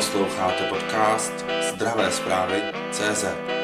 Posloucháte podcast Zdravé zprávy CZ.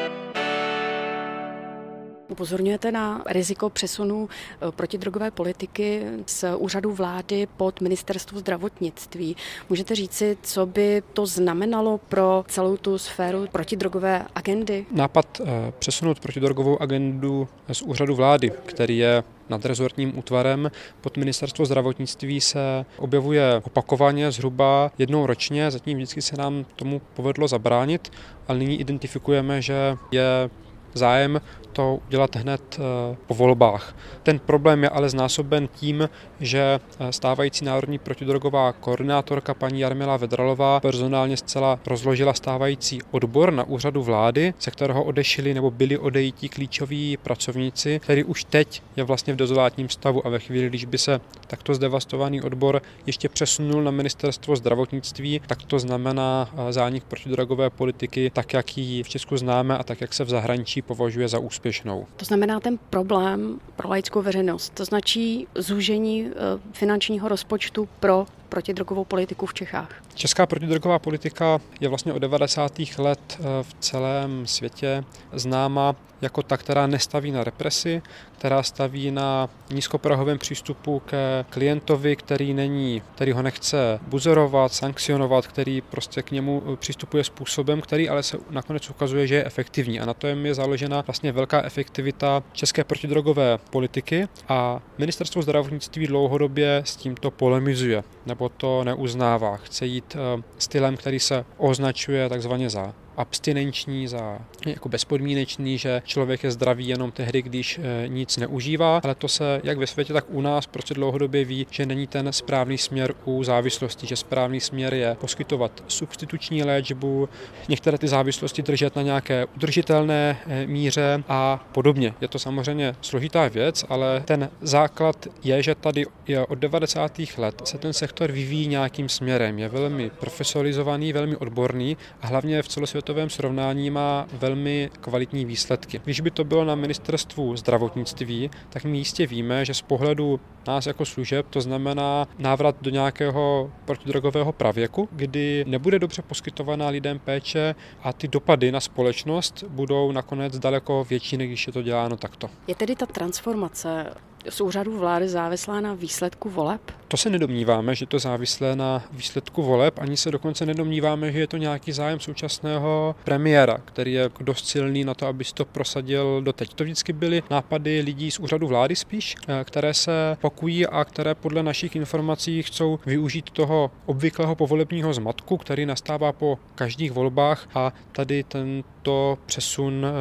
Upozorňujete na riziko přesunu eh, protidrogové politiky z úřadu vlády pod ministerstvo zdravotnictví. Můžete říci, co by to znamenalo pro celou tu sféru protidrogové agendy? Nápad eh, přesunout protidrogovou agendu z úřadu vlády, který je nadrezortním útvarem pod ministerstvo zdravotnictví se objevuje opakovaně zhruba jednou ročně, zatím vždycky se nám tomu povedlo zabránit, ale nyní identifikujeme, že je zájem to udělat hned eh, po volbách. Ten problém je ale znásoben tím, že eh, stávající národní protidrogová koordinátorka paní Jarmila Vedralová personálně zcela rozložila stávající odbor na úřadu vlády, se kterého odešli nebo byli odejítí klíčoví pracovníci, který už teď je vlastně v dozolátním stavu a ve chvíli, když by se takto zdevastovaný odbor ještě přesunul na ministerstvo zdravotnictví, tak to znamená eh, zánik protidrogové politiky, tak jak ji v Česku známe a tak jak se v zahraničí považuje za úspěšnou úspěšnou. To znamená ten problém pro laickou veřejnost. To značí zúžení eh, finančního rozpočtu pro protidrogovou politiku v Čechách. Česká protidrogová politika je vlastně od 90. let eh, v celém světě známa jako ta, která nestaví na represi, která staví na nízkoprahovém přístupu ke klientovi, který není, který ho nechce buzerovat, sankcionovat, který prostě k němu eh, přistupuje způsobem, který ale se nakonec ukazuje, že je efektivní. A na to je založena vlastně velká efektivita české protidrogové politiky a ministerstvo zdravotnictví dlouhodobě s tímto polemizuje nebo to neuznává. Chce jít eh, stylem, který se označuje takzvaně za abstinenční, za jako bezpodmínečný, že člověk je zdravý jenom tehdy, když e, nic neužívá, ale to se jak ve světě, tak u nás prostě dlouhodobě ví, že není ten správný směr u závislosti, že správný směr je poskytovat substituční léčbu, některé ty závislosti držet na nějaké udržitelné e, míře a podobně. Je to samozřejmě složitá věc, ale ten základ je, že tady je od 90. let se ten sektor vyvíjí nějakým směrem. Je velmi profesionalizovaný, velmi odborný a hlavně v celosvětové celosvětovém srovnání má velmi kvalitní výsledky. Když by to bylo na ministerstvu zdravotnictví, tak my jistě víme, že z pohledu nás jako služeb to znamená návrat do nějakého protidrogového pravěku, kdy nebude dobře poskytovaná lidem péče a ty dopady na společnost budou nakonec daleko větší, než když je to děláno takto. Je tedy ta transformace z úřadu vlády závislá na výsledku voleb? To se nedomníváme, že to závislé na výsledku voleb, ani se dokonce nedomníváme, že je to nějaký zájem současného premiéra, který je dost silný na to, aby to prosadil doteď. To vždycky byly nápady lidí z úřadu vlády spíš, eh, které se pakují a které podle našich informací chcou využít toho obvyklého povolebního zmatku, který nastává po každých volbách a tady tento přesun e,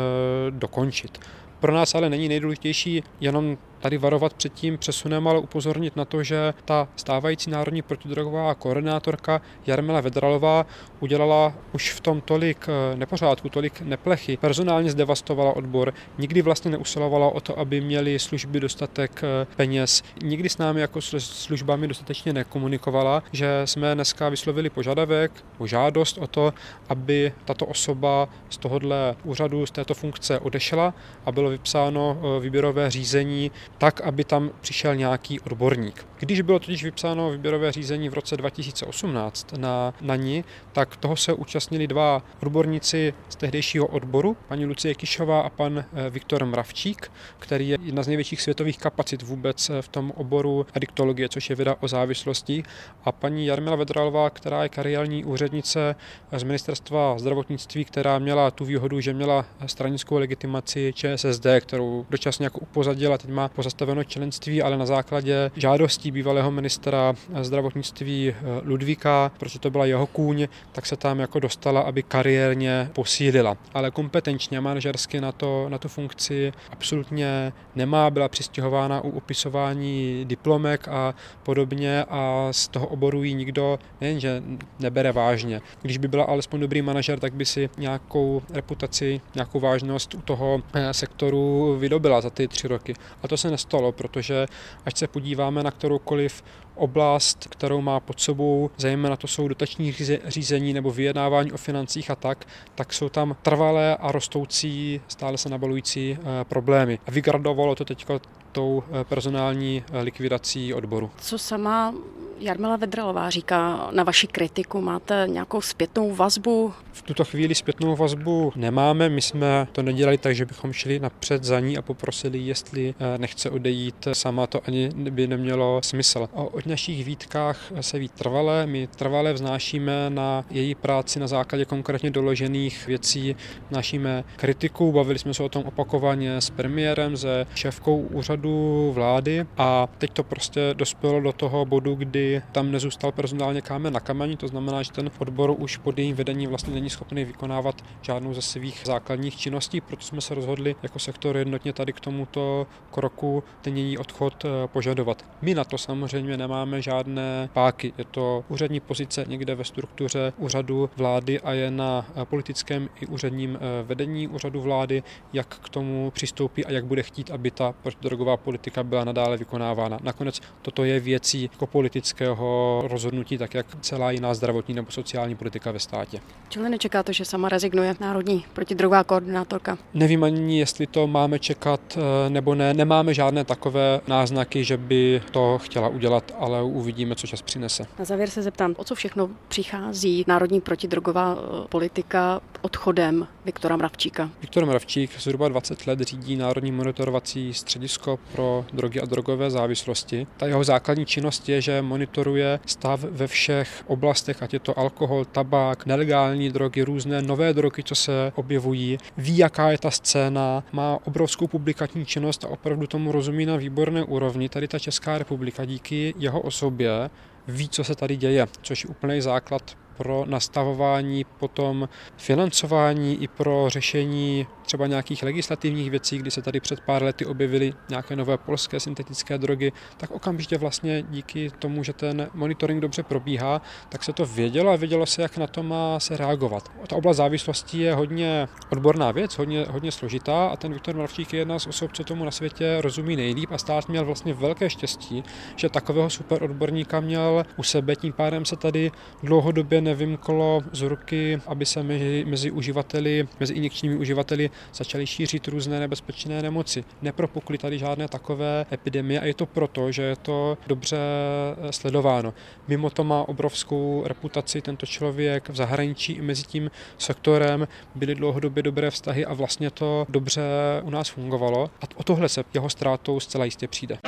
dokončit. Pro nás ale není nejdůležitější jenom tady varovat před tím přesunem, ale upozornit na to, že ta stávající národní protidrogová koordinátorka Jarmila Vedralová udělala už v tom tolik eh, nepořádku, tolik neplechy, personálně zdevastovala odbor, nikdy vlastně neusilovala o to, aby měli služby dostatek eh, peněz, nikdy s námi jako službami dostatečně nekomunikovala, že jsme dneska vyslovili požadavek, žádost o to, aby tato osoba z tohohle úřadu, z této funkce odešla a bylo vypsáno eh, výběrové řízení tak, aby tam přišel nějaký odborník. Když bylo totiž vypsáno výběrové řízení v roce 2018 na, na ní, tak toho se účastnili dva odborníci z tehdejšího odboru, paní Lucie Kišová a pan eh, Viktor Mravčík, který je jedna z největších světových kapacit vůbec eh, v tom oboru adiktologie, což je věda o závislosti, a paní Jarmila Vedralová, která je kariérní úřednice z ministerstva zdravotnictví, která měla tu výhodu, že měla stranickou legitimaci ČSSD, kterou dočasně jako upozadila, teď má pozastaveno členství, ale na základě žádostí bývalého ministra zdravotnictví eh, Ludvíka, protože to byla jeho kůň, tak se tam jako dostala, aby kariérně posílila. Ale kompetenčně manažersky na, to, na tu funkci absolutně nemá, byla přistěhována u upisování diplomek a podobně a z toho oboru ji nikdo nejenže nebere vážně. Když by byla alespoň dobrý manažer, tak by si nějakou reputaci, nějakou vážnost u toho eh, sektoru vydobila za ty tři roky. A to se nestalo, protože až se podíváme na kteroukoliv oblast, kterou má pod sebou, zejména to jsou dotační řízení nebo vyjednávání o financích a tak, tak jsou tam trvalé a rostoucí, stále se nabalující eh, problémy. A vygradovalo to teď tou eh, personální eh, likvidací odboru. Co sama Jarmila Vedralová říká na vaši kritiku, máte nějakou zpětnou vazbu? V tuto chvíli zpětnou vazbu nemáme, my jsme to nedělali tak, že bychom šli napřed za ní a poprosili, jestli eh, nechce odejít. Sama, to ani by nemělo smysl. O, o našich výtkách se ví trvalé, my trvalé vznášíme na její práci na základě konkrétně doložených věcí, našíme kritiku, bavili jsme se o tom opakovaně s premiérem, se šéfkou úřadu vlády. A teď to prostě dospělo do toho bodu, kdy tam nezůstal personálně kámen na kameni, to znamená, že ten odbor už pod jejím vedením vlastně není schopný vykonávat žádnou ze svých základních činností, proto jsme se rozhodli jako sektor jednotně tady k tomuto kroku ten její odchod eh, požadovat. My na to samozřejmě nemáme žádné páky, je to úřední pozice někde ve struktuře úřadu vlády a je na eh, politickém i úředním eh, vedení úřadu vlády, jak k tomu přistoupí a jak bude chtít, aby ta protidrogová politika byla nadále vykonávána. Nakonec toto je věcí jako politického rozhodnutí, tak jak celá jiná zdravotní nebo sociální politika ve státě. Čili nečekáte, že sama rezignuje národní protidrogová koordinátorka? Nevím ani, jestli to máme čekat eh, nebo ne. Nemáme žádné takové náznaky, že by to chtěla udělat, ale uvidíme, co čas přinese. Na závěr se zeptám, o co všechno přichází národní protidrogová eh, politika odchodem Viktora Mravčíka? Viktor Mravčík zhruba 20 let řídí Národní monitorovací středisko pro drogy a drogové závislosti. Ta jeho základní činnost je, že monitoruje stav ve všech oblastech, ať je to alkohol, tabák, nelegální drogy, různé nové drogy, co se objevují, ví, jaká je ta scéna, má obrovskou publikační činnost a opravdu tomu rozumí na výborné úrovni. Tady ta Česká republika díky jeho osobě ví, co se tady děje, což je úplný základ pro nastavování potom financování i pro řešení třeba nějakých legislativních věcí, kdy se tady před pár lety objevily nějaké nové polské syntetické drogy, tak okamžitě vlastně díky tomu, že ten monitoring dobře probíhá, tak se to vědělo a vědělo se, jak na to má se reagovat. Ta oblast závislosti je hodně odborná věc, hodně, hodně složitá a ten Viktor Mravčík je jedna z osob, co tomu na světě rozumí nejlíp a stát měl vlastně velké štěstí, že takového super odborníka měl u sebe, tím pádem se tady dlouhodobě nevymklo z ruky, aby se mezi, mezi uživateli, mezi injekčními uživateli začaly šířit různé nebezpečné nemoci. Nepropukly tady žádné takové epidemie a je to proto, že je to dobře eh, sledováno. Mimo to má obrovskou reputaci tento člověk v zahraničí i mezi tím sektorem byly dlouhodobě dobré vztahy a vlastně to dobře u nás fungovalo a o tohle se jeho ztrátou zcela jistě přijde.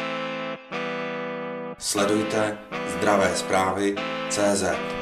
Sledujte zdravé zprávy CZ.